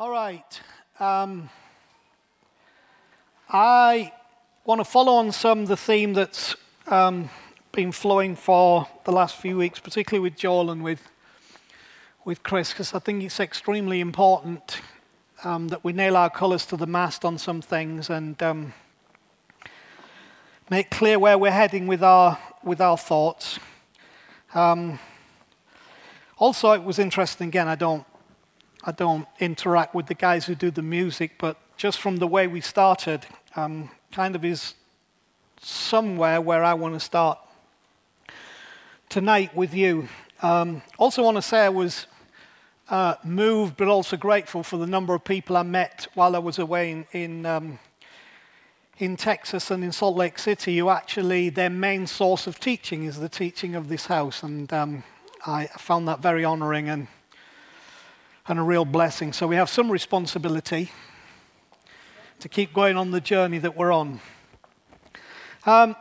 All right. Um, I want to follow on some of the theme that's um, been flowing for the last few weeks, particularly with Joel and with, with Chris, because I think it's extremely important um, that we nail our colours to the mast on some things and um, make clear where we're heading with our, with our thoughts. Um, also, it was interesting, again, I don't I don't interact with the guys who do the music, but just from the way we started, um, kind of is somewhere where I want to start tonight with you. Um, also, want to say I was uh, moved, but also grateful for the number of people I met while I was away in in, um, in Texas and in Salt Lake City. Who actually their main source of teaching is the teaching of this house, and um, I found that very honoring and and a real blessing. So we have some responsibility to keep going on the journey that we're on. Um,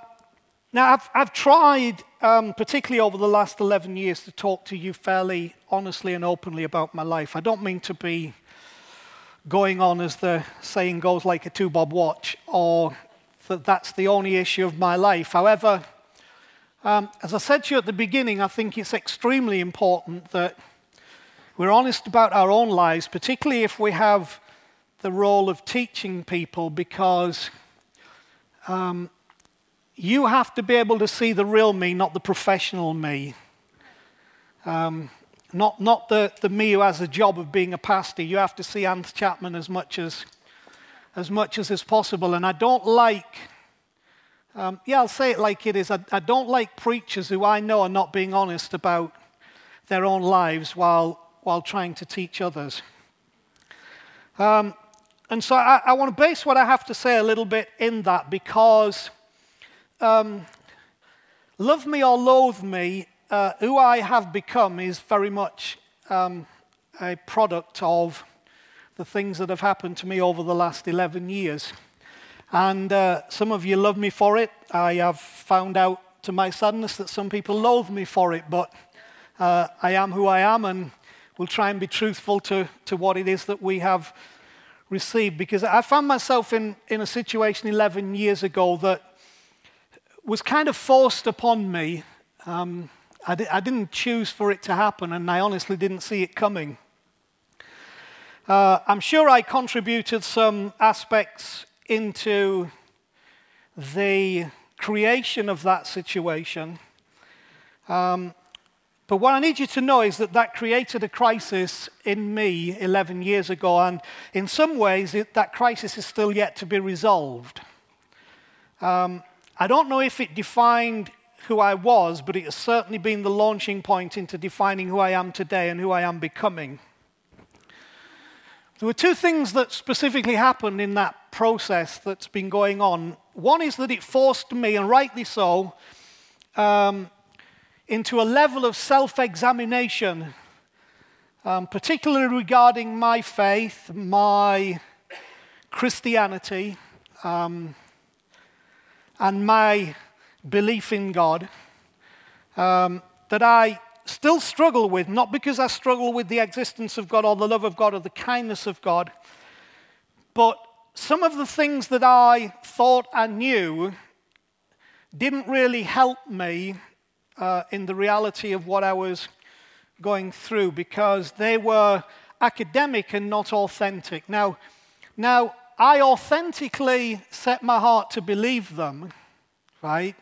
now, I've, I've tried, um, particularly over the last 11 years, to talk to you fairly honestly and openly about my life. I don't mean to be going on, as the saying goes, like a two bob watch, or that that's the only issue of my life. However, um, as I said to you at the beginning, I think it's extremely important that we're honest about our own lives, particularly if we have the role of teaching people, because um, you have to be able to see the real me, not the professional me. Um, not, not the, the me who has a job of being a pastor. You have to see Anth Chapman as much as, as much as is possible. And I don't like, um, yeah, I'll say it like it is. I, I don't like preachers who I know are not being honest about their own lives while while trying to teach others. Um, and so I, I, want to base what I have to say a little bit in that because um, love me or loathe me, uh, who I have become is very much um, a product of the things that have happened to me over the last 11 years. And uh, some of you love me for it. I have found out to my sadness that some people loathe me for it, but uh, I am who I am, and we'll try and be truthful to, to what it is that we have received. Because I found myself in, in a situation 11 years ago that was kind of forced upon me. Um, I, di- I, didn't choose for it to happen, and I honestly didn't see it coming. Uh, I'm sure I contributed some aspects into the creation of that situation. Um, but what I need you to know is that that created a crisis in me 11 years ago, and in some ways, it, that crisis is still yet to be resolved. Um, I don't know if it defined who I was, but it has certainly been the launching point into defining who I am today and who I am becoming. There were two things that specifically happened in that process that's been going on. One is that it forced me, and rightly so, um, into a level of self examination, um, particularly regarding my faith, my Christianity, um, and my belief in God, um, that I still struggle with, not because I struggle with the existence of God or the love of God or the kindness of God, but some of the things that I thought I knew didn't really help me uh, in the reality of what I was going through because they were academic and not authentic. Now, now I authentically set my heart to believe them, right?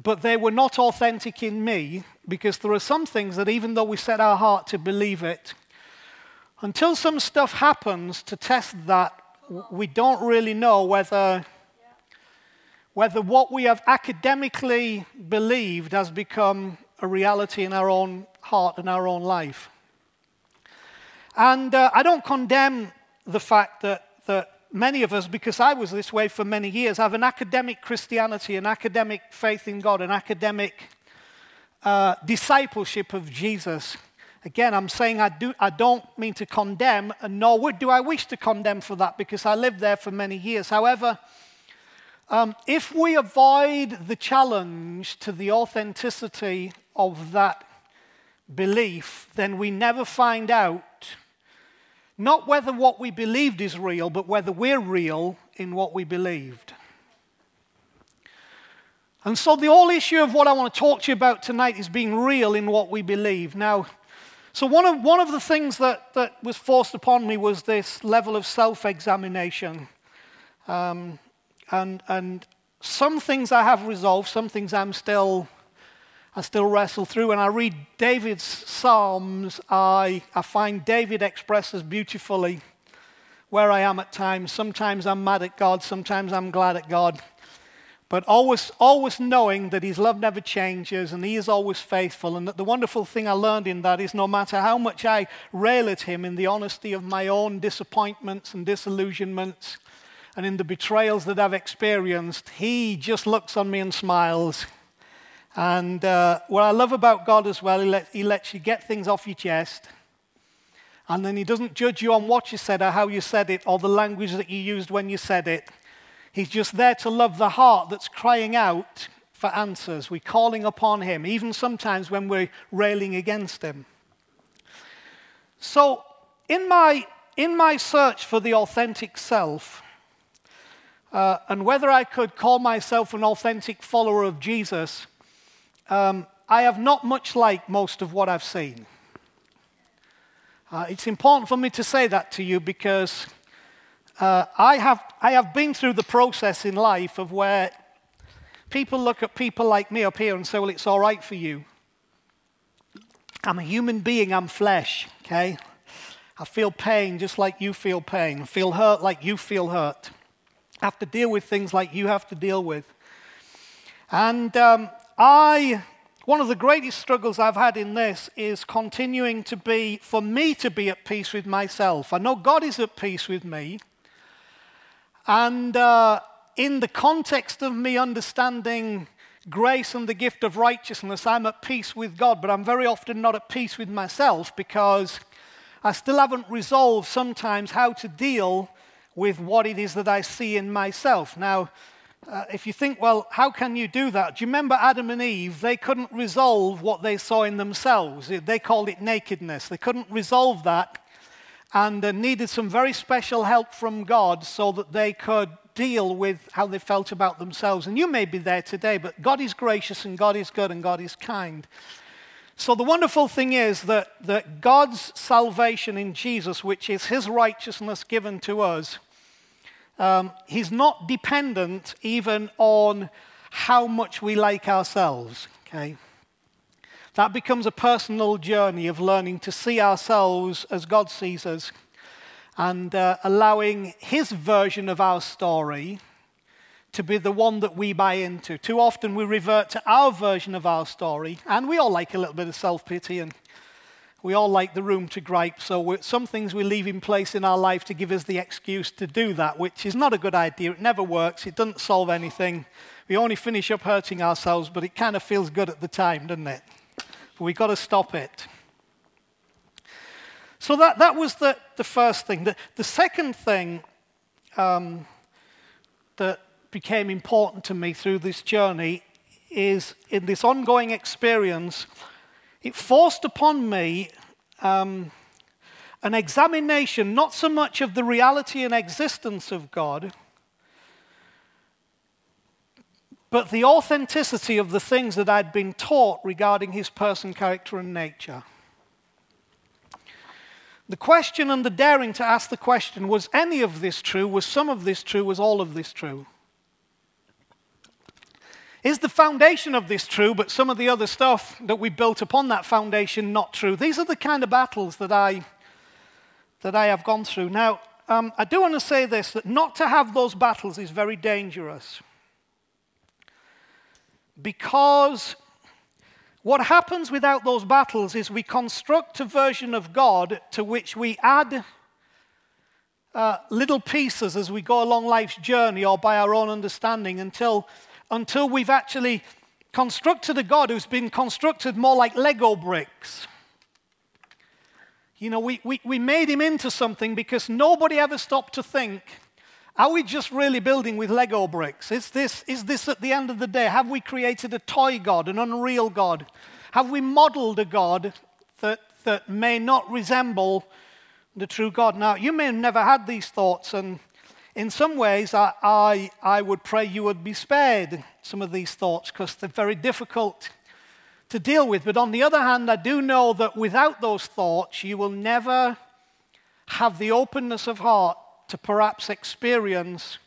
But they were not authentic in me because there are some things that, even though we set our heart to believe it, until some stuff happens to test that, we don't really know whether whether what we have academically believed has become a reality in our own heart and our own life. And uh, I don't condemn the fact that, that many of us, because I was this way for many years, have an academic Christianity, an academic faith in God, an academic uh, discipleship of Jesus. Again, I'm saying I, do, I don't mean to condemn, and nor would do I wish to condemn for that because I lived there for many years. However, um, if we avoid the challenge to the authenticity of that belief, then we never find out Not whether what we believed is real, but whether we're real in what we believed. And so, the whole issue of what I want to talk to you about tonight is being real in what we believe. Now, so one of, one of the things that, that was forced upon me was this level of self examination. Um, and, and some things I have resolved, some things I'm still, I still wrestle through. When I read David's Psalms, I, I find David expresses beautifully where I am at times. Sometimes I'm mad at God, sometimes I'm glad at God. But always, always knowing that his love never changes and he is always faithful. And that the wonderful thing I learned in that is no matter how much I rail at him in the honesty of my own disappointments and disillusionments and in the betrayals that I've experienced, he just looks on me and smiles. And uh, what I love about God as well, he, let, he lets you get things off your chest. And then he doesn't judge you on what you said or how you said it or the language that you used when you said it. He's just there to love the heart that's crying out for answers. We're calling upon Him, even sometimes when we're railing against Him. So, in my, in my search for the authentic self, uh, and whether I could call myself an authentic follower of Jesus, um, I have not much like most of what I've seen. Uh, it's important for me to say that to you because uh, I, have, I have been through the process in life of where people look at people like me up here and say, well, it's all right for you. I'm a human being, I'm flesh, okay? I feel pain just like you feel pain. I feel hurt like you feel hurt. Have to deal with things like you have to deal with. And um, I, one of the greatest struggles I've had in this is continuing to be, for me to be at peace with myself. I know God is at peace with me, and uh, in the context of me understanding grace and the gift of righteousness, I'm at peace with God, but I'm very often not at peace with myself because I still haven't resolved sometimes how to deal with what it is that I see in myself. Now, uh, if you think, well, how can you do that? Do you remember Adam and Eve? They couldn't resolve what they saw in themselves. They called it nakedness. They couldn't resolve that and uh, needed some very special help from God so that they could deal with how they felt about themselves. And you may be there today, but God is gracious and God is good and God is kind. So the wonderful thing is that, that God's salvation in Jesus, which is his righteousness given to us, um, he's not dependent even on how much we like ourselves. Okay? That becomes a personal journey of learning to see ourselves as God sees us and uh, allowing His version of our story to be the one that we buy into. Too often we revert to our version of our story, and we all like a little bit of self pity and we all like the room to gripe, so some things we leave in place in our life to give us the excuse to do that, which is not a good idea. It never works, it doesn't solve anything. We only finish up hurting ourselves, but it kind of feels good at the time, doesn't it? But we've got to stop it. So that, that was the, the first thing. The, the second thing um, that became important to me through this journey is in this ongoing experience, it forced upon me um, an examination not so much of the reality and existence of God but the authenticity of the things that I'd been taught regarding his person, character, and nature. The question and the daring to ask the question was any of this true? Was some of this true? Was all of this true? Is the foundation of this true, but some of the other stuff that we built upon that foundation not true? These are the kind of battles that I, that I have gone through. Now, um, I do want to say this that not to have those battles is very dangerous because what happens without those battles is we construct a version of God to which we add uh, little pieces as we go along life's journey or by our own understanding until, until we've actually constructed a God who's been constructed more like Lego bricks. You know, we, we, we made him into something because nobody ever stopped to think are we just really building with Lego bricks? Is this, is this at the end of the day? Have we created a toy God, an unreal God? Have we modeled a God that, that may not resemble the true God. Now, you may have never had these thoughts, and in some ways, I, I, I would pray you would be spared some of these thoughts because they're very difficult to deal with. But on the other hand, I do know that without those thoughts, you will never have the openness of heart to perhaps experience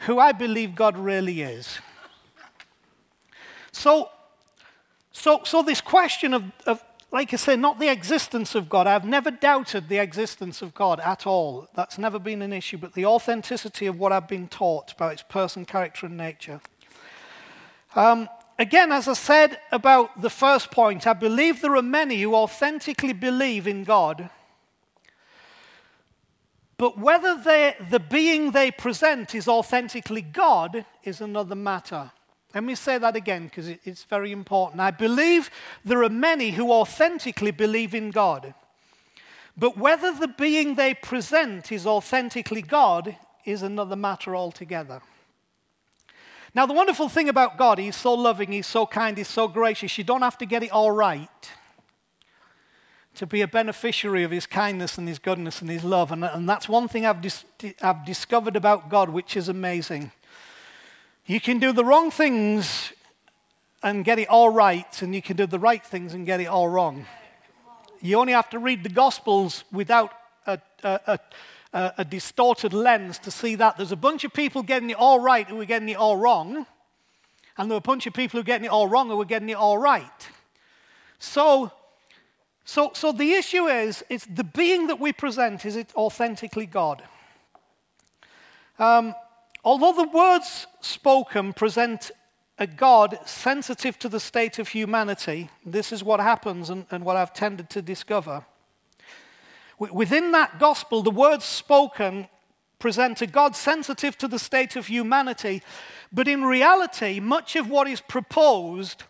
who I believe God really is. So, so, so this question of, of, like I say, not the existence of God. I've never doubted the existence of God at all. That's never been an issue, but the authenticity of what I've been taught about its person, character, and nature. Um, again, as I said about the first point, I believe there are many who authentically believe in God but whether the being they present is authentically God is another matter. Let me say that again because it's very important. I believe there are many who authentically believe in God. But whether the being they present is authentically God is another matter altogether. Now, the wonderful thing about God, He's so loving, He's so kind, He's so gracious, you don't have to get it all right to be a beneficiary of his kindness and his goodness and his love. And, and that's one thing I've, dis- I've discovered about God, which is amazing. You can do the wrong things and get it all right, and you can do the right things and get it all wrong. You only have to read the Gospels without a, a, a, a distorted lens to see that. There's a bunch of people getting it all right who are getting it all wrong, and there are a bunch of people who are getting it all wrong who are getting it all right. So, so, so the issue is, it's the being that we present, is it authentically God? Um, although the words spoken present a God sensitive to the state of humanity, this is what happens and, and what I've tended to discover. Within that gospel, the words spoken present a God sensitive to the state of humanity, but in reality, much of what is proposed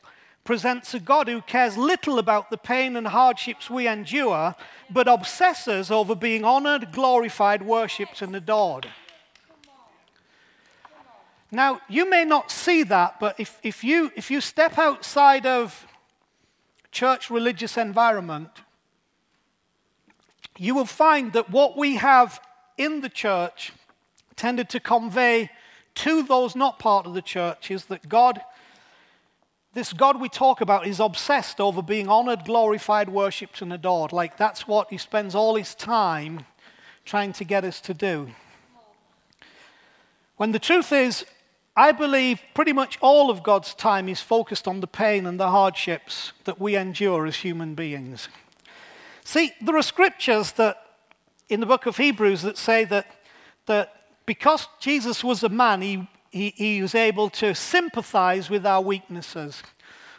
presents a God who cares little about the pain and hardships we endure, but obsesses over being honored, glorified, worshipped, and adored. Now, you may not see that, but if, if, you, if you step outside of church religious environment, you will find that what we have in the church tended to convey to those not part of the church is that God this God we talk about is obsessed over being honored, glorified, worshipped, and adored. Like that's what he spends all his time trying to get us to do. When the truth is, I believe pretty much all of God's time is focused on the pain and the hardships that we endure as human beings. See, there are scriptures that in the book of Hebrews that say that, that because Jesus was a man, he, he, he was able to sympathize with our weaknesses.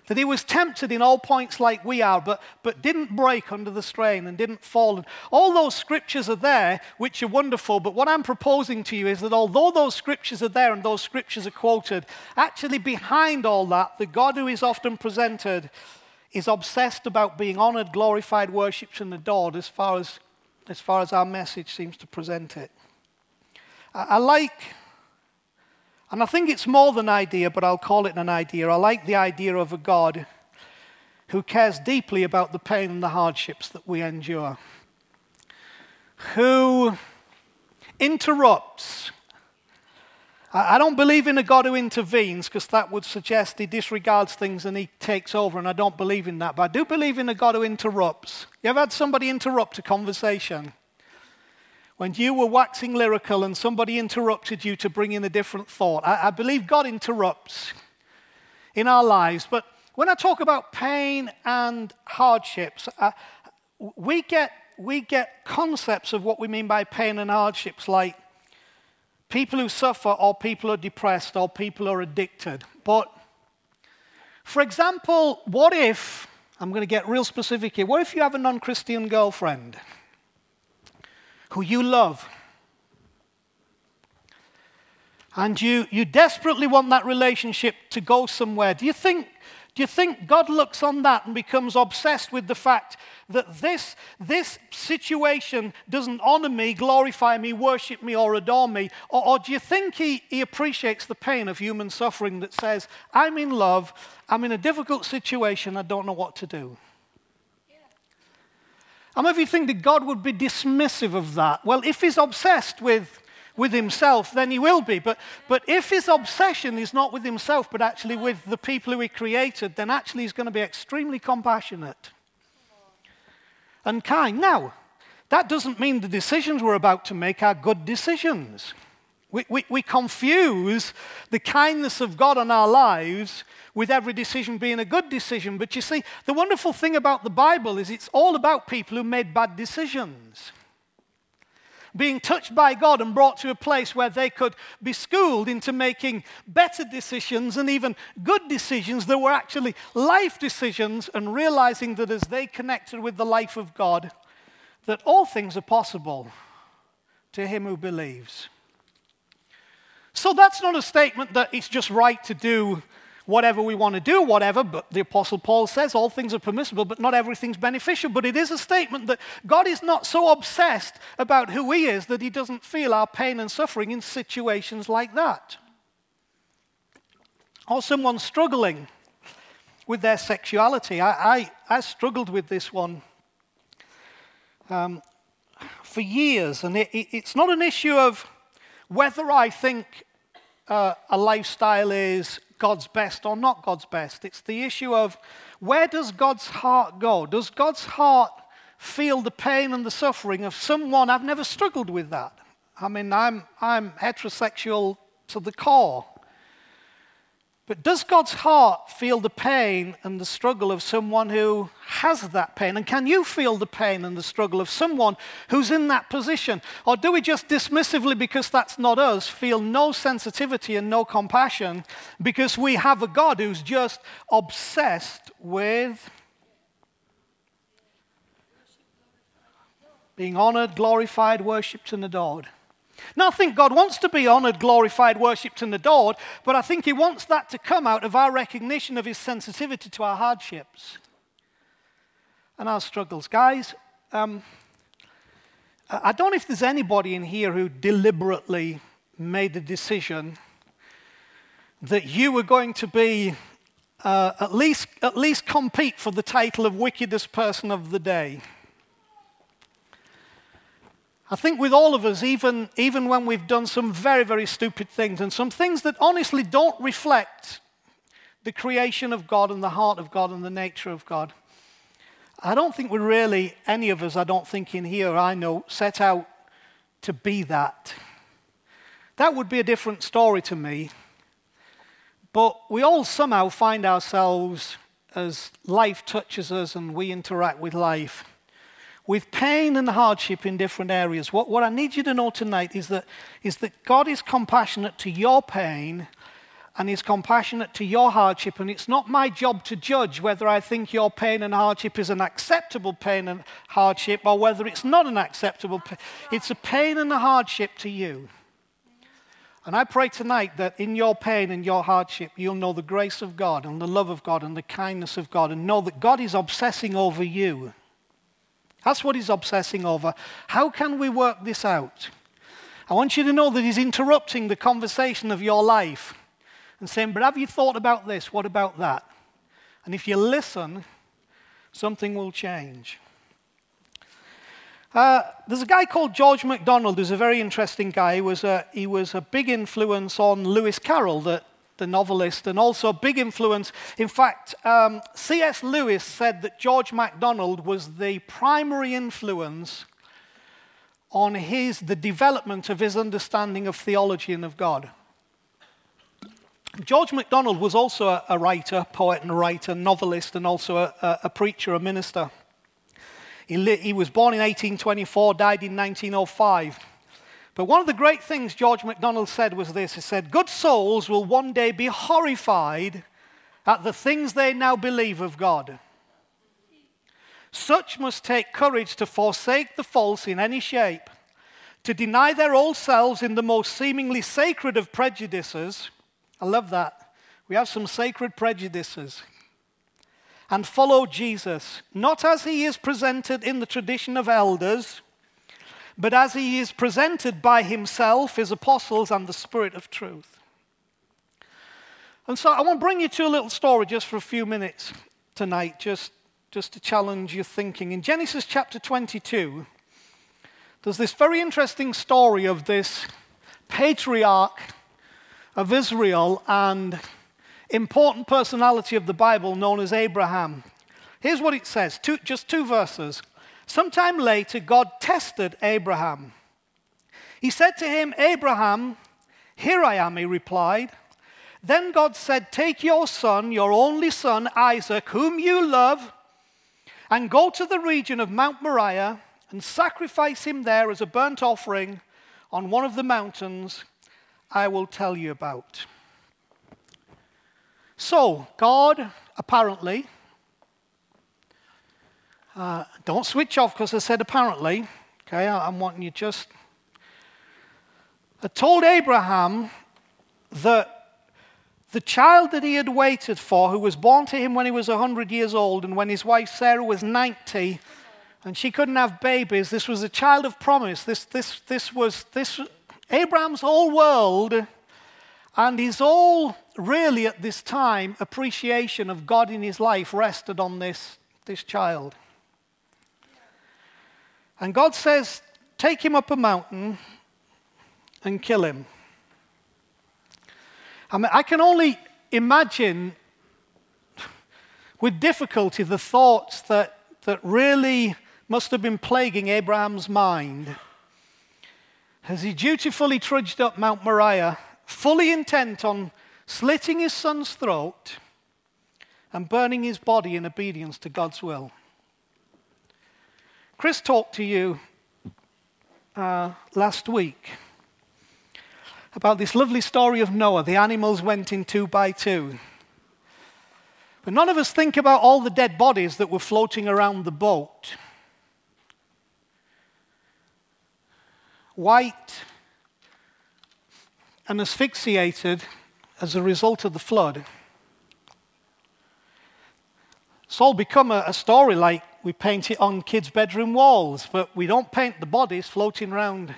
That he was tempted in all points like we are, but, but didn't break under the strain and didn't fall. And All those scriptures are there, which are wonderful. But what I'm proposing to you is that although those scriptures are there and those scriptures are quoted, actually behind all that, the God who is often presented is obsessed about being honored, glorified, worshipped, and adored as far as, as, far as our message seems to present it. I, I like and I think it's more than idea, but I'll call it an idea. I like the idea of a God who cares deeply about the pain and the hardships that we endure, who interrupts. I don't believe in a God who intervenes because that would suggest he disregards things and he takes over, and I don't believe in that. But I do believe in a God who interrupts. You ever had somebody interrupt a conversation? When you were waxing lyrical and somebody interrupted you to bring in a different thought. I, I, believe God interrupts in our lives. But when I talk about pain and hardships, we, get, we get concepts of what we mean by pain and hardships like people who suffer, or people are depressed, or people are addicted. But for example, what if, I'm going to get real specific here, what if you have a non Christian girlfriend? Who you love. And you, you desperately want that relationship to go somewhere. Do you, think, do you think God looks on that and becomes obsessed with the fact that this, this situation doesn't honor me, glorify me, worship me, or adore me? Or, or do you think he, he appreciates the pain of human suffering that says, I'm in love, I'm in a difficult situation, I don't know what to do? Many of you think that God would be dismissive of that? Well, if he's obsessed with, with himself, then he will be. But, but if his obsession is not with himself, but actually with the people who he created, then actually he's going to be extremely compassionate and kind. Now, that doesn't mean the decisions we're about to make are good decisions. We, we, we, confuse the kindness of God on our lives with every decision being a good decision. But you see, the wonderful thing about the Bible is it's all about people who made bad decisions. Being touched by God and brought to a place where they could be schooled into making better decisions and even good decisions that were actually life decisions, and realizing that as they connected with the life of God, that all things are possible to him who believes. So that's not a statement that it's just right to do whatever we want to do, whatever, but the Apostle Paul says all things are permissible, but not everything's beneficial. But it is a statement that God is not so obsessed about who He is that He doesn't feel our pain and suffering in situations like that. Or someone struggling with their sexuality. I, I, I struggled with this one um, for years, and it, it, it's not an issue of whether I think uh, a lifestyle is God's best or not God's best. It's the issue of where does God's heart go? Does God's heart feel the pain and the suffering of someone? I've never struggled with that. I mean, I'm, I'm heterosexual to the core. But does God's heart feel the pain and the struggle of someone who has that pain? And can you feel the pain and the struggle of someone who's in that position? Or do we just dismissively, because that's not us, feel no sensitivity and no compassion because we have a God who's just obsessed with being honored, glorified, worshipped, and adored? Now, I think God wants to be honored, glorified, worshipped, and adored, but I think He wants that to come out of our recognition of His sensitivity to our hardships and our struggles. Guys, um, I don't know if there's anybody in here who deliberately made the decision that you were going to be uh, at, least, at least compete for the title of wickedest person of the day. I think with all of us, even, even when we've done some very, very stupid things and some things that honestly don't reflect the creation of God and the heart of God and the nature of God, I don't think we're really, any of us, I don't think in here, I know, set out to be that. That would be a different story to me. But we all somehow find ourselves as life touches us and we interact with life with pain and hardship in different areas. What, what I need you to know tonight is that, is that God is compassionate to your pain and is compassionate to your hardship. And it's not my job to judge whether I think your pain and hardship is an acceptable pain and hardship or whether it's not an acceptable pain. It's a pain and a hardship to you. And I pray tonight that in your pain and your hardship, you'll know the grace of God and the love of God and the kindness of God and know that God is obsessing over you. That's what he's obsessing over. How can we work this out? I want you to know that he's interrupting the conversation of your life and saying, But have you thought about this? What about that? And if you listen, something will change. Uh, there's a guy called George MacDonald who's a very interesting guy. He was a, he was a big influence on Lewis Carroll, that the novelist, and also a big influence. In fact, um, C.S. Lewis said that George MacDonald was the primary influence on his, the development of his understanding of theology and of God. George MacDonald was also a, a writer, poet and writer, novelist, and also a, a, a preacher, a minister. He, li- he was born in 1824, died in 1905. But one of the great things George MacDonald said was this He said, Good souls will one day be horrified at the things they now believe of God. Such must take courage to forsake the false in any shape, to deny their old selves in the most seemingly sacred of prejudices. I love that. We have some sacred prejudices. And follow Jesus, not as he is presented in the tradition of elders but as he is presented by himself, his apostles, and the Spirit of truth. And so I want to bring you to a little story just for a few minutes tonight, just, just to challenge your thinking. In Genesis chapter 22, there's this very interesting story of this patriarch of Israel and important personality of the Bible known as Abraham. Here's what it says two, just two verses. Sometime later, God tested Abraham. He said to him, Abraham, here I am, he replied. Then God said, Take your son, your only son, Isaac, whom you love, and go to the region of Mount Moriah and sacrifice him there as a burnt offering on one of the mountains I will tell you about. So, God apparently, uh, don't switch off because I said apparently, okay, I'm wanting you just, I told Abraham that the child that he had waited for, who was born to him when he was 100 years old and when his wife Sarah was 90, and she couldn't have babies, this was a child of promise. This, this, this was this, Abraham's whole world, and his whole, really at this time, appreciation of God in his life rested on this, this child. And God says, Take him up a mountain and kill him. I mean, I can only imagine with difficulty the thoughts that, that really must have been plaguing Abraham's mind as he dutifully trudged up Mount Moriah, fully intent on slitting his son's throat and burning his body in obedience to God's will. Chris talked to you uh, last week about this lovely story of Noah. The animals went in two by two. But none of us think about all the dead bodies that were floating around the boat. White and asphyxiated as a result of the flood. It's all become a, a story like we paint it on kids' bedroom walls, but we don't paint the bodies floating around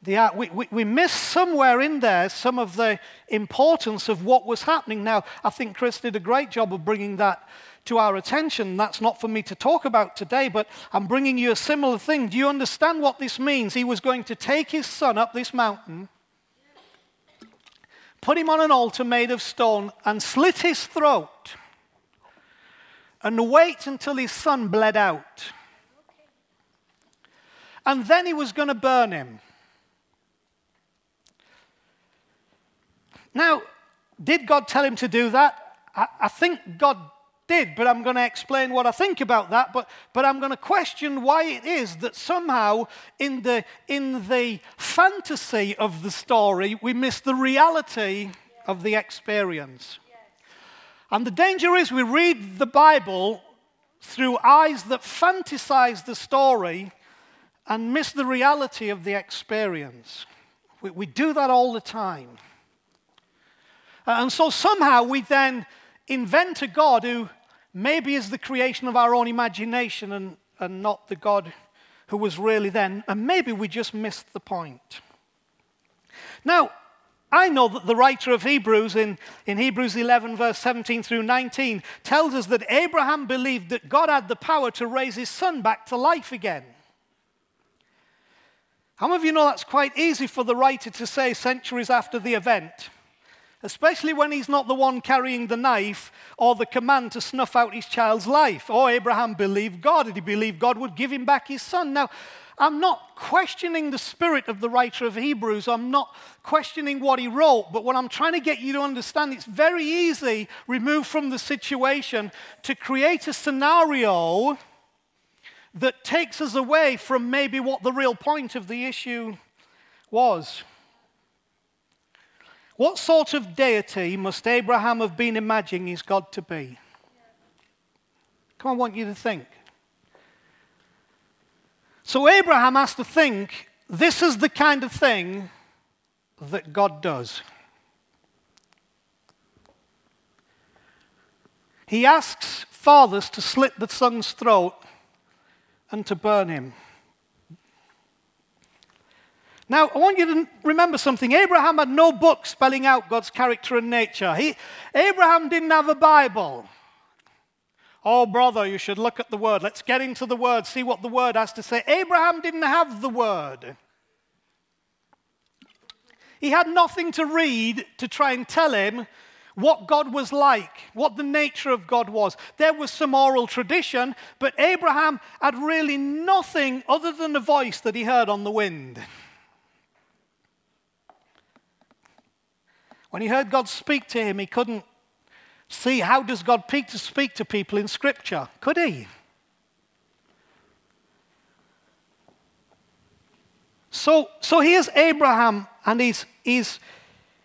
the, we, we, we miss somewhere in there some of the importance of what was happening. Now, I think Chris did a great job of bringing that to our attention. That's not for me to talk about today, but I'm bringing you a similar thing. Do you understand what this means? He was going to take his son up this mountain, put him on an altar made of stone, and slit his throat, and wait until his son bled out. And then he was going to burn him. Now, did God tell him to do that? I, I think God did, but I'm going to explain what I think about that. But, but I'm going to question why it is that somehow in the, in the fantasy of the story, we miss the reality of the experience. And the danger is we read the Bible through eyes that fantasize the story and miss the reality of the experience. We, we do that all the time. Uh, and so somehow we then invent a God who maybe is the creation of our own imagination and, and not the God who was really then. And maybe we just missed the point. Now, I know that the writer of Hebrews in, in Hebrews 11, verse 17 through 19, tells us that Abraham believed that God had the power to raise his son back to life again. How many of you know that's quite easy for the writer to say centuries after the event? especially when he's not the one carrying the knife or the command to snuff out his child's life. Oh, Abraham believed God, and he believed God would give him back his son. Now, I'm not questioning the spirit of the writer of Hebrews. I'm not questioning what he wrote, but what I'm trying to get you to understand, it's very easy, removed from the situation, to create a scenario that takes us away from maybe what the real point of the issue was. What sort of deity must Abraham have been imagining his God to be? Come on, I want you to think. So Abraham has to think this is the kind of thing that God does. He asks fathers to slit the son's throat and to burn him. Now, I want you to remember something. Abraham had no book spelling out God's character and nature. He, Abraham didn't have a Bible. Oh, brother, you should look at the word. Let's get into the word, see what the word has to say. Abraham didn't have the word. He had nothing to read to try and tell him what God was like, what the nature of God was. There was some oral tradition, but Abraham had really nothing other than a voice that he heard on the wind. When he heard God speak to him, he couldn't see how does God speak to people in Scripture, could he? So, so here's Abraham, and he's, he's,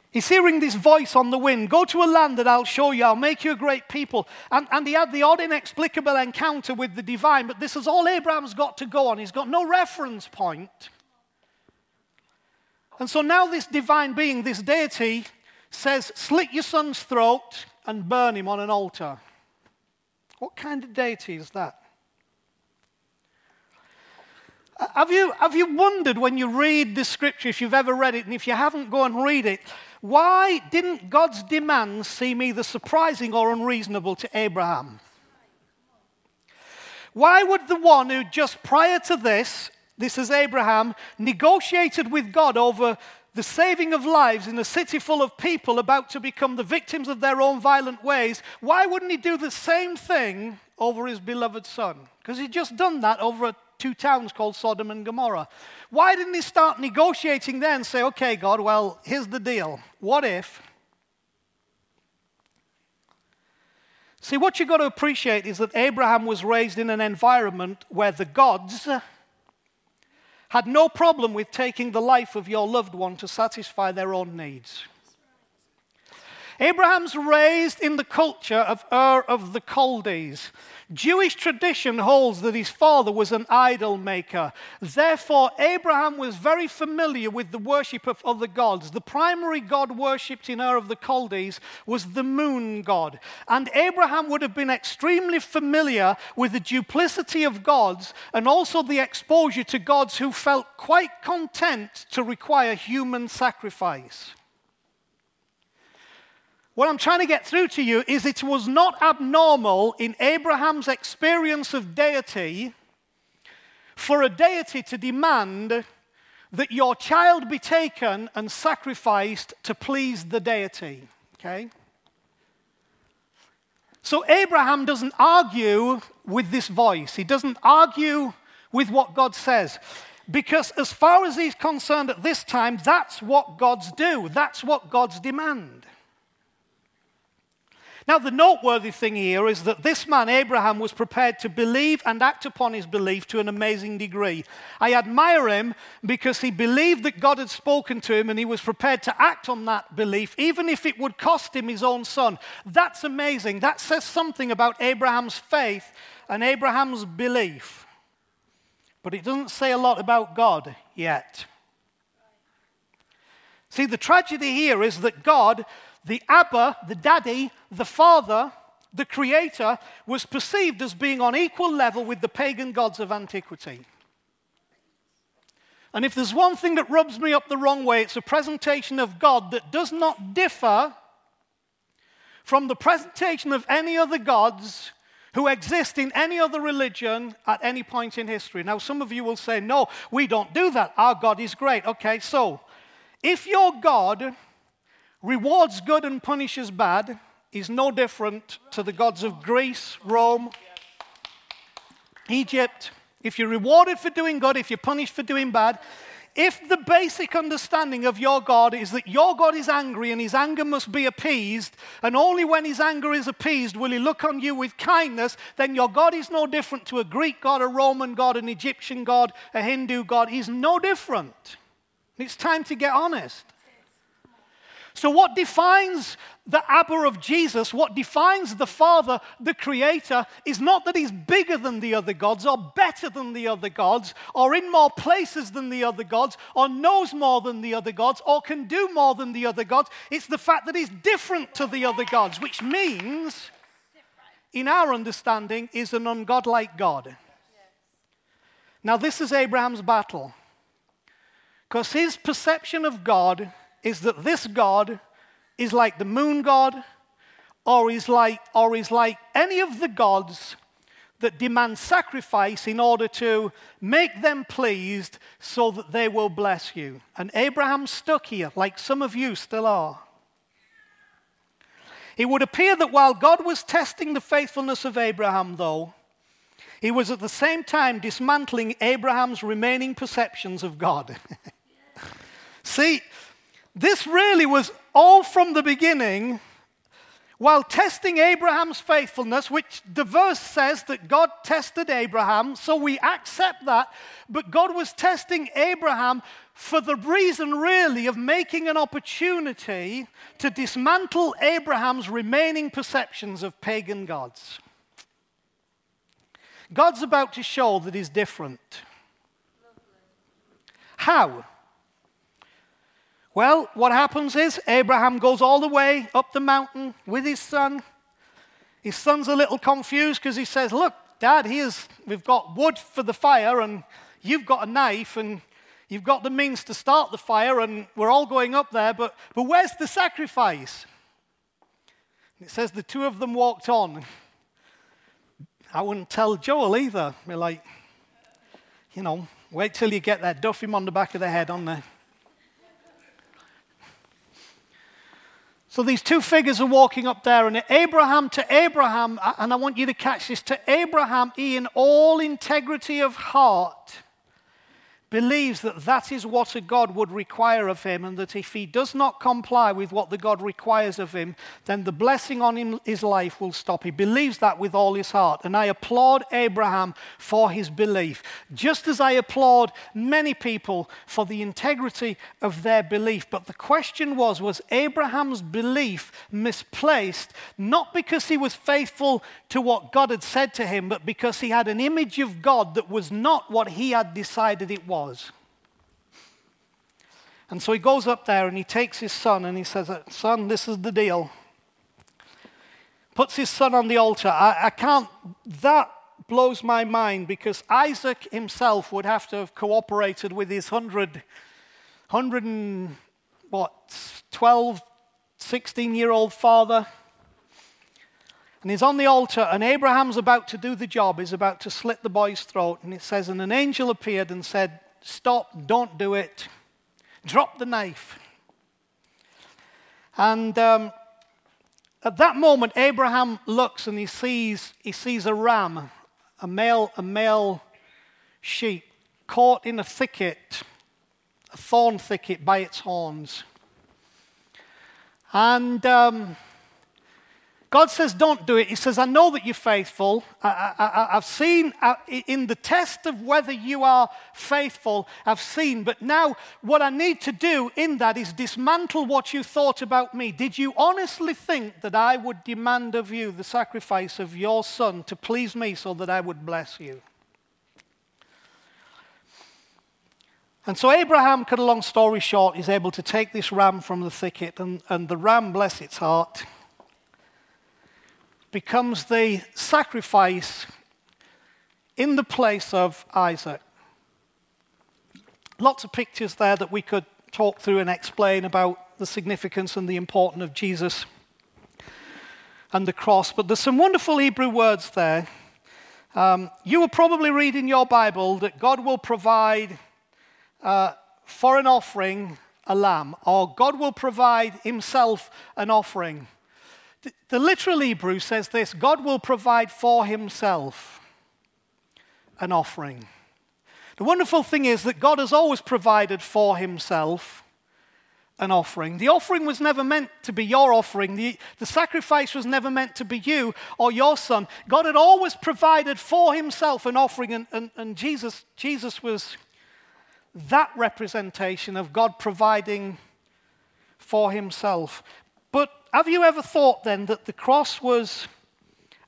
he's hearing this voice on the wind Go to a land that I'll show you, I'll make you a great people. And, and he had the odd, inexplicable encounter with the divine, but this is all Abraham's got to go on. He's got no reference point. And so now, this divine being, this deity, says, Slit your son's throat and burn him on an altar. What kind of deity is that? Uh, have you, have you wondered when you read the scripture, if you've ever read it, and if you haven't, go and read it, why didn't God's demands seem either surprising or unreasonable to Abraham? Why would the one who just prior to this, this is Abraham, negotiated with God over the saving of lives in a city full of people about to become the victims of their own violent ways, why wouldn't he do the same thing over his beloved son? Because he'd just done that over two towns called Sodom and Gomorrah. Why didn't he start negotiating then? Say, okay, God, well, here's the deal. What if? See, what you've got to appreciate is that Abraham was raised in an environment where the gods had no problem with taking the life of your loved one to satisfy their own needs. Abraham's raised in the culture of Ur of the Chaldees. Jewish tradition holds that his father was an idol maker. Therefore, Abraham was very familiar with the worship of other gods. The primary god worshipped in Ur of the Chaldees was the moon god. And Abraham would have been extremely familiar with the duplicity of gods and also the exposure to gods who felt quite content to require human sacrifice. What I'm trying to get through to you is it was not abnormal in Abraham's experience of deity for a deity to demand that your child be taken and sacrificed to please the deity. Okay? So Abraham doesn't argue with this voice, he doesn't argue with what God says. Because as far as he's concerned at this time, that's what gods do, that's what gods demand. Now, the noteworthy thing here is that this man, Abraham, was prepared to believe and act upon his belief to an amazing degree. I admire him because he believed that God had spoken to him and he was prepared to act on that belief, even if it would cost him his own son. That's amazing. That says something about Abraham's faith and Abraham's belief. But it doesn't say a lot about God yet. See, the tragedy here is that God the Abba, the daddy, the father, the creator, was perceived as being on equal level with the pagan gods of antiquity. And if there's one thing that rubs me up the wrong way, it's a presentation of God that does not differ from the presentation of any other gods who exist in any other religion at any point in history. Now, some of you will say, no, we don't do that. Our God is great. Okay, so if your God rewards good and punishes bad is no different to the gods of Greece, Rome, Egypt. If you're rewarded for doing good, if you're punished for doing bad, if the basic understanding of your God is that your God is angry and his anger must be appeased, and only when his anger is appeased will he look on you with kindness, then your God is no different to a Greek God, a Roman God, an Egyptian God, a Hindu God. He's no different. It's time to get honest. So, what defines the Abba of Jesus, what defines the Father, the Creator, is not that He's bigger than the other gods, or better than the other gods, or in more places than the other gods, or knows more than the other gods, or can do more than the other gods. It's the fact that He's different to the other gods, which means, in our understanding, is an ungodlike God. Now, this is Abraham's battle. Because his perception of God is that this God is like the moon god, or is like, or is like any of the gods that demand sacrifice in order to make them pleased so that they will bless you. And Abraham's stuck here, like some of you still are. It would appear that while God was testing the faithfulness of Abraham, though, he was at the same time dismantling Abraham's remaining perceptions of God. See, this really was all from the beginning while testing Abraham's faithfulness, which the verse says that God tested Abraham, so we accept that, but God was testing Abraham for the reason, really, of making an opportunity to dismantle Abraham's remaining perceptions of pagan gods. God's about to show that he's different. How? Well, what happens is Abraham goes all the way up the mountain with his son. His son's a little confused because he says, Look, Dad, here's, we've got wood for the fire, and you've got a knife, and you've got the means to start the fire, and we're all going up there, but, but where's the sacrifice? It says the two of them walked on. I wouldn't tell Joel either. We're like, you know, wait till you get that duff him on the back of the head on there. So these two figures are walking up there, and Abraham to Abraham, and I want you to catch this to Abraham, in all integrity of heart, believes that that is what a God would require of him, and that if he does not comply with what the God requires of him, then the blessing on him, his life will stop. He believes that with all his heart. And I applaud Abraham for his belief, just as I applaud many people for the integrity of their belief. But the question was was Abraham's belief misplaced, not because he was faithful to what God had said to him, but because he had an image of God that was not what he had decided it was? Was. And so he goes up there and he takes his son and he says, uh, Son, this is the deal. Puts his son on the altar. I, I can't, that blows my mind because Isaac himself would have to have cooperated with his 100, 100 and what, 12, 16 year old father. And he's on the altar, and Abraham's about to do the job. He's about to slit the boy's throat. And it says, And an angel appeared and said, Stop, don't do it. Drop the knife. And um, at that moment, Abraham looks and he sees, he sees a ram, a male, a male sheep, caught in a thicket, a thorn thicket by its horns. And um, God says, Don't do it. He says, I know that you're faithful. I, have seen uh, in the test of whether you are faithful, I've seen. But now, what I need to do in that is dismantle what you thought about me. Did you honestly think that I would demand of you the sacrifice of your son to please me so that I would bless you? And so Abraham, cut a long story short, is able to take this ram from the thicket, and, and the ram, bless its heart, becomes the sacrifice in the place of Isaac. Lots of pictures there that we could talk through and explain about the significance and the importance of Jesus and the cross. But there's some wonderful Hebrew words there. Um, you will probably read in your Bible that God will provide uh, for an offering a lamb, or God will provide Himself an offering. The, literal Hebrew says this God will provide for himself an offering. The wonderful thing is that God has always provided for himself an offering. The offering was never meant to be your offering. The, the sacrifice was never meant to be you or your son. God had always provided for himself an offering, and, and, and Jesus, Jesus was that representation of God providing for himself. Have you ever thought then that the cross was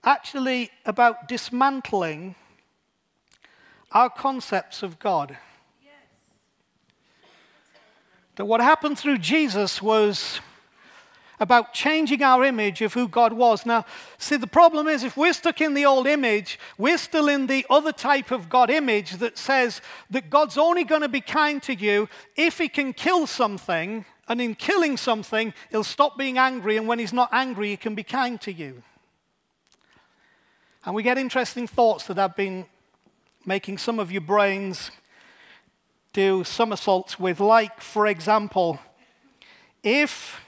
actually about dismantling our concepts of God? Yes. That what happened through Jesus was about changing our image of who God was. Now, see, the problem is if we're stuck in the old image, we're still in the other type of God image that says that God's only going to be kind to you if He can kill something And in killing something, he'll stop being angry, and when he's not angry, he can be kind to you. And we get interesting thoughts that have been making some of your brains do somersaults with, like, for example, if,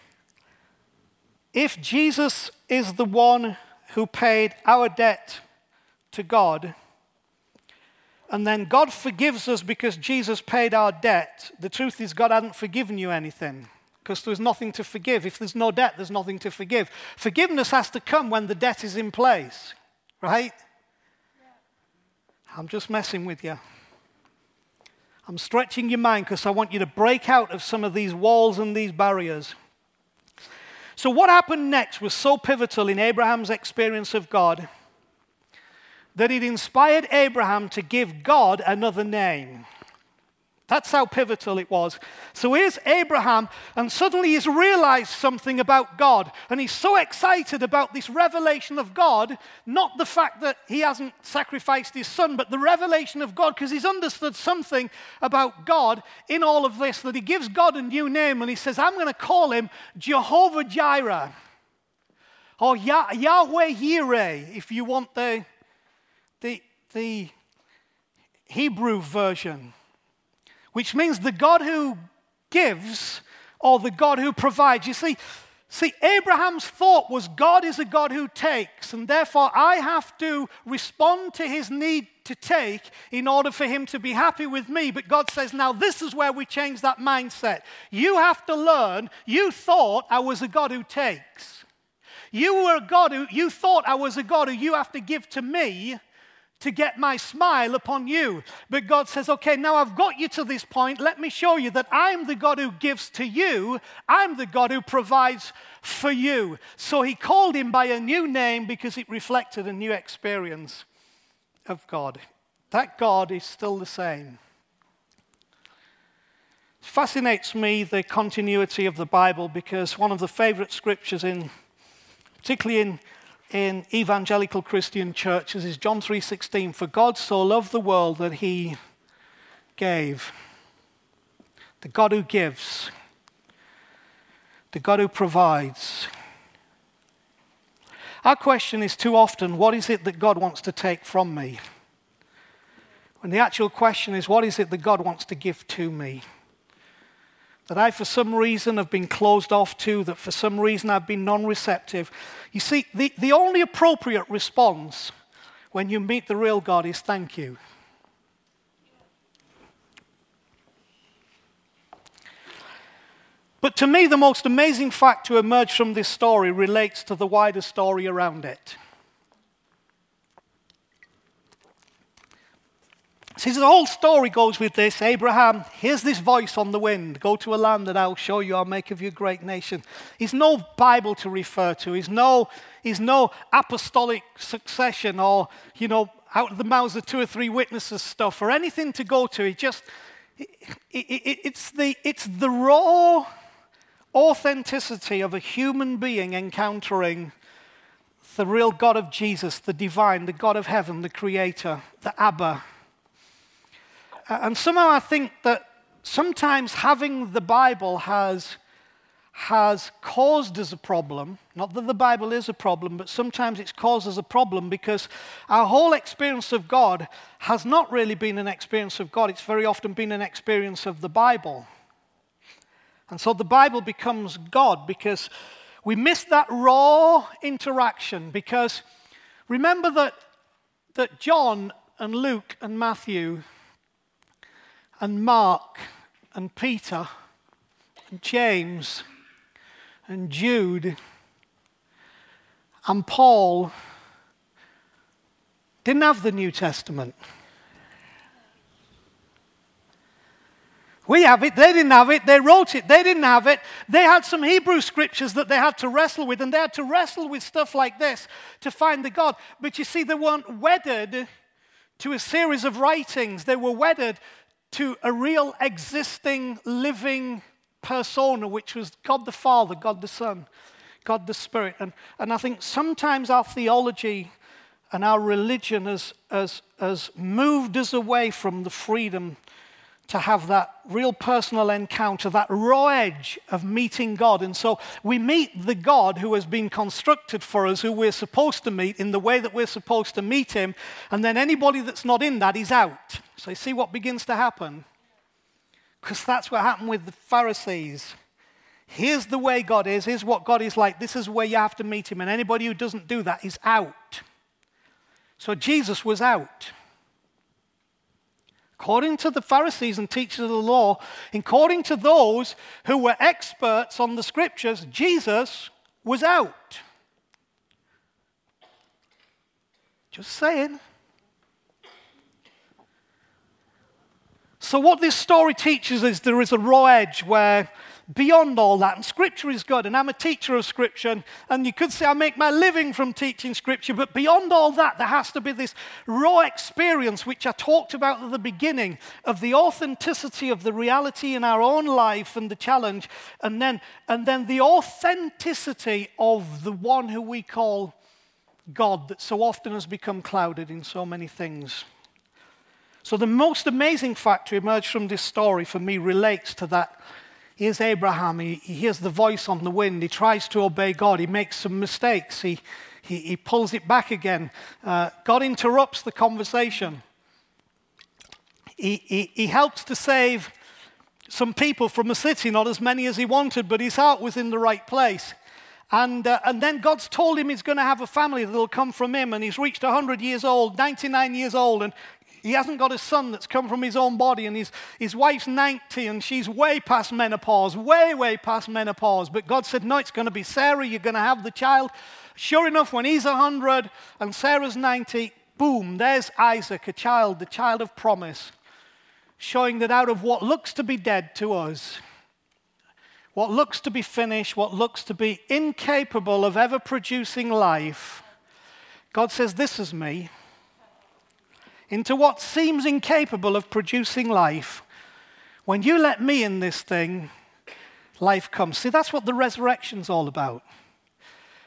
if Jesus is the one who paid our debt to God, and then God forgives us because Jesus paid our debt, the truth is, God hadn't forgiven you anything because there's nothing to forgive. If there's no debt, there's nothing to forgive. Forgiveness has to come when the debt is in place, right? I'm just messing with you. I'm stretching your mind because I want you to break out of some of these walls and these barriers. So, what happened next was so pivotal in Abraham's experience of God that it inspired Abraham to give God another name. That's how pivotal it was. So here's Abraham, and suddenly he's realized something about God. And he's so excited about this revelation of God, not the fact that he hasn't sacrificed his son, but the revelation of God, because he's understood something about God in all of this, that he gives God a new name, and he says, I'm going to call him Jehovah Jireh, or Yahweh Yireh, if you want the, the, the Hebrew version which means the God who gives or the God who provides. You see, see, Abraham's thought was God is a God who takes, and therefore I have to respond to his need to take in order for him to be happy with me. But God says, now this is where we change that mindset. You have to learn, you thought I was a God who takes. You were a God who, you thought I was a God who you have to give to me to get my smile upon you. But God says, okay, now I've got you to this point. Let me show you that I'm the God who gives to you, I'm the God who provides for you. So he called him by a new name because it reflected a new experience of God. That God is still the same. It fascinates me the continuity of the Bible because one of the favorite scriptures in particularly in in evangelical Christian churches is John 3:16 for God so loved the world that he gave. The God who gives the God who provides. Our question is too often what is it that God wants to take from me? When the actual question is what is it that God wants to give to me that I, for some reason, have been closed off to, that for some reason I've been non receptive. You see, the, the only appropriate response when you meet the real God is thank you. But to me, the most amazing fact to emerge from this story relates to the wider story around it. See, the whole story goes with this. Abraham, here's this voice on the wind. Go to a land that I'll show you, I'll make of you a great nation. He's no Bible to refer to, he's no, he's no apostolic succession or, you know, out of the mouths of two or three witnesses stuff or anything to go to. He just, it, it, it's, the, it's the raw authenticity of a human being encountering the real God of Jesus, the divine, the God of heaven, the creator, the Abba Uh, and somehow I think that sometimes having the Bible has, has caused us a problem. Not that the Bible is a problem, but sometimes it's caused us a problem because our whole experience of God has not really been an experience of God, it's very often been an experience of the Bible. And so the Bible becomes God because we miss that raw interaction. Because remember that, that John and Luke and Matthew and Mark and Peter and James and Jude and Paul didn't have the New Testament. We have it, they didn't have it, they wrote it, they didn't have it. They had some Hebrew scriptures that they had to wrestle with, and they had to wrestle with stuff like this to find the God. But you see, they weren't wedded to a series of writings, they were wedded to a real existing, living persona, which was God the Father, God the Son, God the Spirit. And, and I think sometimes our theology and our religion has, has, has moved us away from the freedom to have that real personal encounter, that raw edge of meeting God. And so we meet the God who has been constructed for us, who we're supposed to meet in the way that we're supposed to meet him. And then anybody that's not in that is out. So you see what begins to happen? Because that's what happened with the Pharisees. Here's the way God is. Here's what God is like. This is where you have to meet him. And anybody who doesn't do that is out. So Jesus was out. According to the Pharisees and teachers of the law, according to those who were experts on the scriptures, Jesus was out. Just saying. So, what this story teaches is there is a raw edge where beyond all that. And Scripture is good, and I'm a teacher of Scripture, and, you could say I make my living from teaching Scripture, but beyond all that, there has to be this raw experience, which I talked about at the beginning, of the authenticity of the reality in our own life and the challenge, and then, and then the authenticity of the one who we call God that so often has become clouded in so many things. So, the most amazing fact to emerge from this story for me relates to that Here's Abraham. He, he hears the voice on the wind. He tries to obey God. He makes some mistakes. He, he, he pulls it back again. Uh, God interrupts the conversation. He, he, he helps to save some people from a city, not as many as he wanted, but his heart was in the right place. And, uh, and then God's told him he's going to have a family that'll come from him, and he's reached 100 years old, 99 years old, and he hasn't got a son that's come from his own body, and his, his wife's 90, and she's way past menopause, way, way past menopause. But God said, No, it's going to be Sarah, you're going to have the child. Sure enough, when he's 100 and Sarah's 90, boom, there's Isaac, a child, the child of promise, showing that out of what looks to be dead to us, what looks to be finished, what looks to be incapable of ever producing life, God says, This is me into what seems incapable of producing life, when you let me in this thing, life comes. See, that's what the resurrection's all about.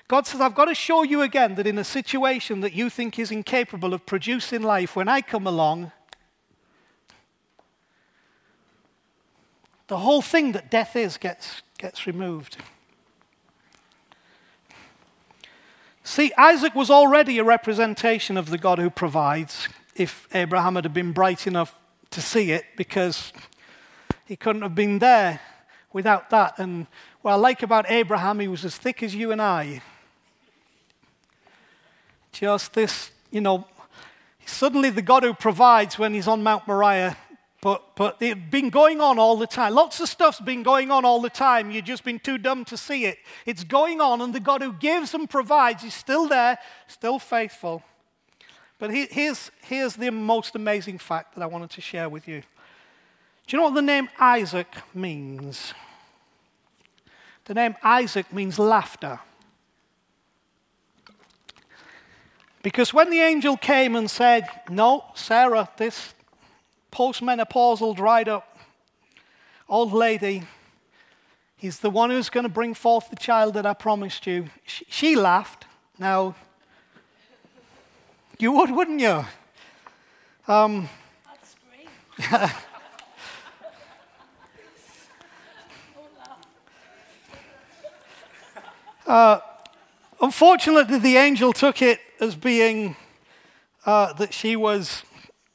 God says, I've got to show you again that in a situation that you think is incapable of producing life, when I come along, the whole thing that death is gets, gets removed. See, Isaac was already a representation of the God who provides if Abraham had been bright enough to see it because he couldn't have been there without that. And what I like about Abraham, he was as thick as you and I. Just this, you know, suddenly the God who provides when he's on Mount Moriah. But, but it's been going on all the time. Lots of stuff's been going on all the time. You've just been too dumb to see it. It's going on, and the God who gives and provides is still there, still faithful. But here's, here's the most amazing fact that I wanted to share with you. Do you know what the name Isaac means? The name Isaac means laughter. Because when the angel came and said, No, Sarah, this postmenopausal, dried up old lady, he's the one who's going to bring forth the child that I promised you, she, she laughed. Now, you would, wouldn't you? Um, That's uh, unfortunately, the angel took it as being uh, that she was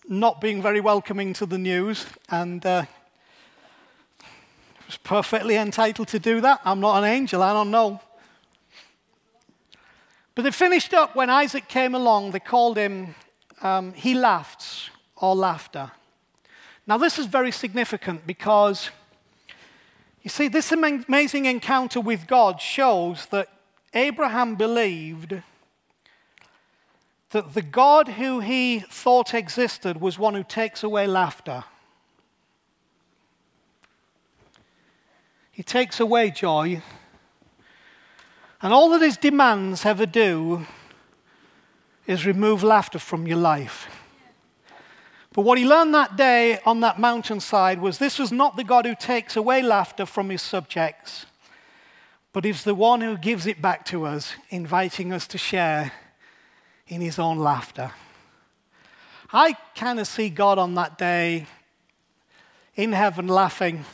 not being very welcoming to the news and uh, was perfectly entitled to do that. I'm not an angel, I don't know. But they finished up when Isaac came along, they called him, um, he laughed or laughter. Now, this is very significant because you see, this amazing encounter with God shows that Abraham believed that the God who he thought existed was one who takes away laughter. He takes away joy and all that his demands ever do is remove laughter from your life. But what he learned that day on that mountainside was this was not the God who takes away laughter from his subjects, but he's the one who gives it back to us, inviting us to share in his own laughter. I kind of see God on that day in heaven laughing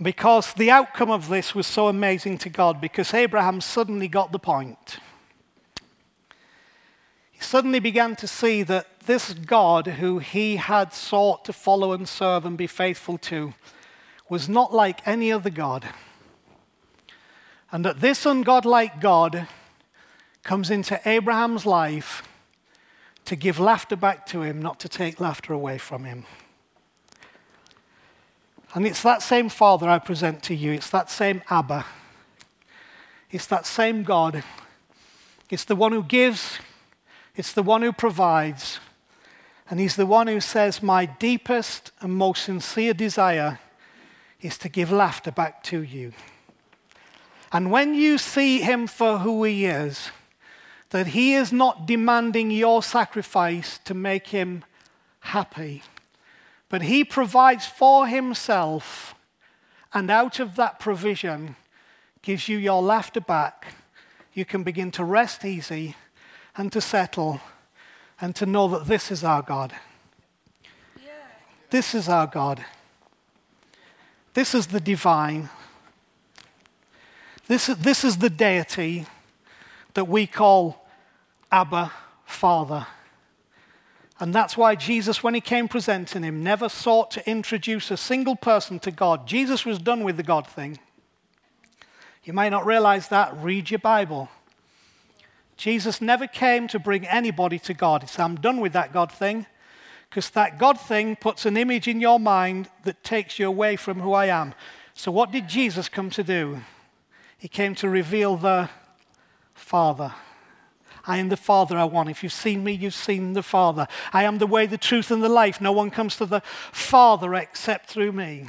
because the outcome of this was so amazing to God because Abraham suddenly got the point. He suddenly began to see that this God who he had sought to follow and serve and be faithful to was not like any other God. And that this ungodlike God comes into Abraham's life to give laughter back to him, not to take laughter away from him. And it's that same Father I present to you. It's that same Abba. It's that same God. It's the one who gives, it's the one who provides. And He's the one who says, My deepest and most sincere desire is to give laughter back to you. And when you see Him for who He is, that He is not demanding your sacrifice to make Him happy, but He provides for Himself, and out of that provision gives you your laughter back, you can begin to rest easy and to settle and to know that this is our God. Yeah. This is our God. This is the divine. This this is the deity that we call Abba, Father. And that's why Jesus, when he came presenting him, never sought to introduce a single person to God. Jesus was done with the God thing. You may not realize that. Read your Bible. Jesus never came to bring anybody to God. He said, I'm done with that God thing, because that God thing puts an image in your mind that takes you away from who I am. So, what did Jesus come to do? He came to reveal the Father. I am the Father I want. If you've seen me, you've seen the Father. I am the way, the truth, and the life. No one comes to the Father except through me.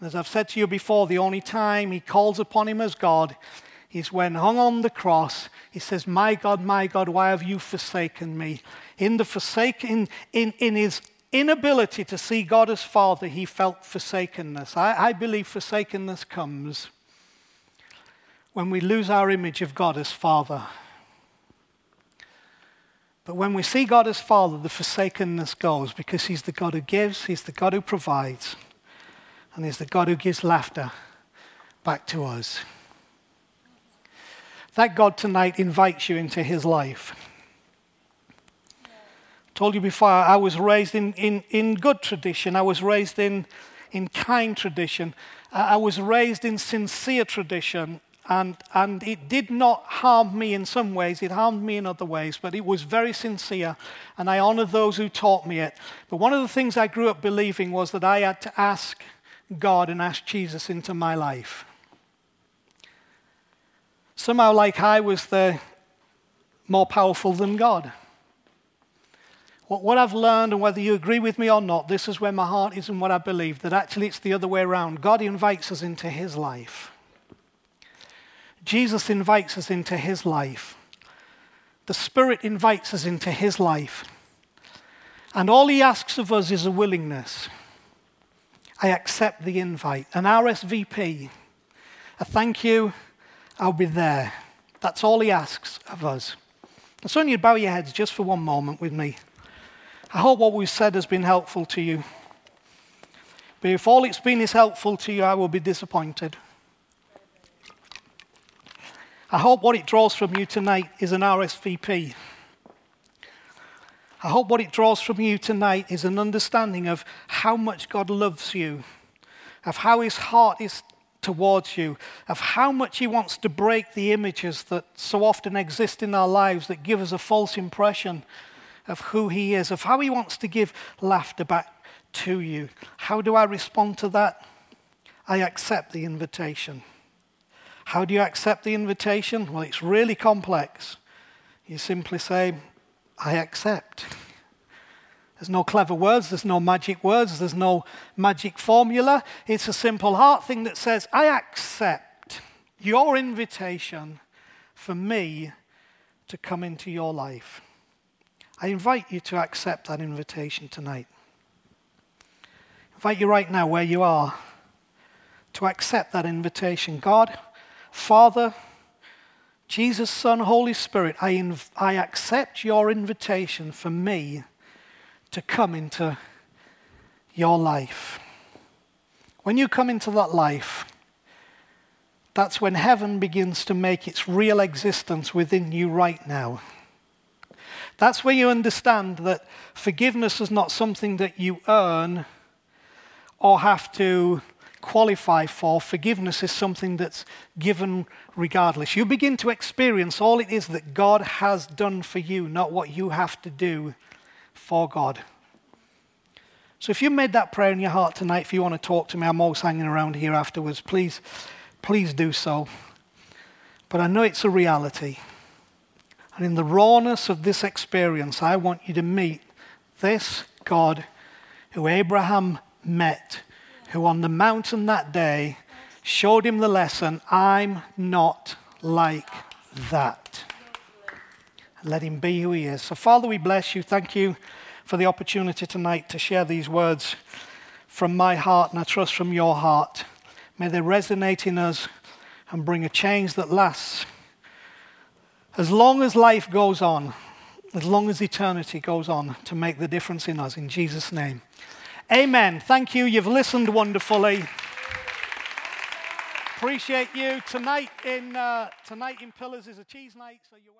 As I've said to you before, the only time he calls upon him as God is when hung on the cross, he says, My God, my God, why have you forsaken me? In the forsaken, in, in his inability to see God as Father, he felt forsakenness. I, I believe forsakenness comes when we lose our image of God as Father. But when we see God as Father, the forsakenness goes because He's the God who gives, He's the God who provides, and He's the God who gives laughter back to us. That God tonight invites you into his life. I told you before, I was raised in, in, in good tradition. I was raised in, in kind tradition. I was raised in sincere tradition. And, and it did not harm me in some ways, it harmed me in other ways, but it was very sincere, and I honor those who taught me it. But one of the things I grew up believing was that I had to ask God and ask Jesus into my life somehow like I was the more powerful than God. What I've learned, and whether you agree with me or not, this is where my heart is and what I believe that actually it's the other way around. God invites us into his life. Jesus invites us into his life. The Spirit invites us into his life. And all he asks of us is a willingness. I accept the invite. An RSVP, a thank you, I'll be there. That's all he asks of us. And so you bow your heads just for one moment with me. I hope what we've said has been helpful to you. But if all it's been is helpful to you, I will be disappointed. I hope what it draws from you tonight is an RSVP. I hope what it draws from you tonight is an understanding of how much God loves you, of how his heart is towards you, of how much He wants to break the images that so often exist in our lives that give us a false impression of who He is, of how He wants to give laughter back to you. How do I respond to that? I accept the invitation. How do you accept the invitation? Well, it's really complex. You simply say, I accept. There's no clever words, there's no magic words, there's no magic formula. It's a simple heart thing that says, I accept your invitation for me to come into your life. I invite you to accept that invitation tonight. I invite you right now, where you are, to accept that invitation. God, Father, Jesus, Son, Holy Spirit, I, inv- I accept your invitation for me to come into your life. When you come into that life, that's when heaven begins to make its real existence within you right now. That's where you understand that forgiveness is not something that you earn or have to qualify for. Forgiveness is something that's given regardless. You begin to experience all it is that God has done for you, not what you have to do for God. So if you made that prayer in your heart tonight, if you want to talk to me, I'm always hanging around here afterwards. Please, please do so. But I know it's a reality. And in the rawness of this experience, I want you to meet this God who Abraham met, who on the mountain that day showed him the lesson I'm not like that. Let him be who he is. So, Father, we bless you. Thank you for the opportunity tonight to share these words from my heart and I trust from your heart. May they resonate in us and bring a change that lasts as long as life goes on, as long as eternity goes on, to make the difference in us. In Jesus' name. Amen. Thank you. You've listened wonderfully. Appreciate you. Tonight in, uh, tonight in Pillars is a cheese night, so you're welcome.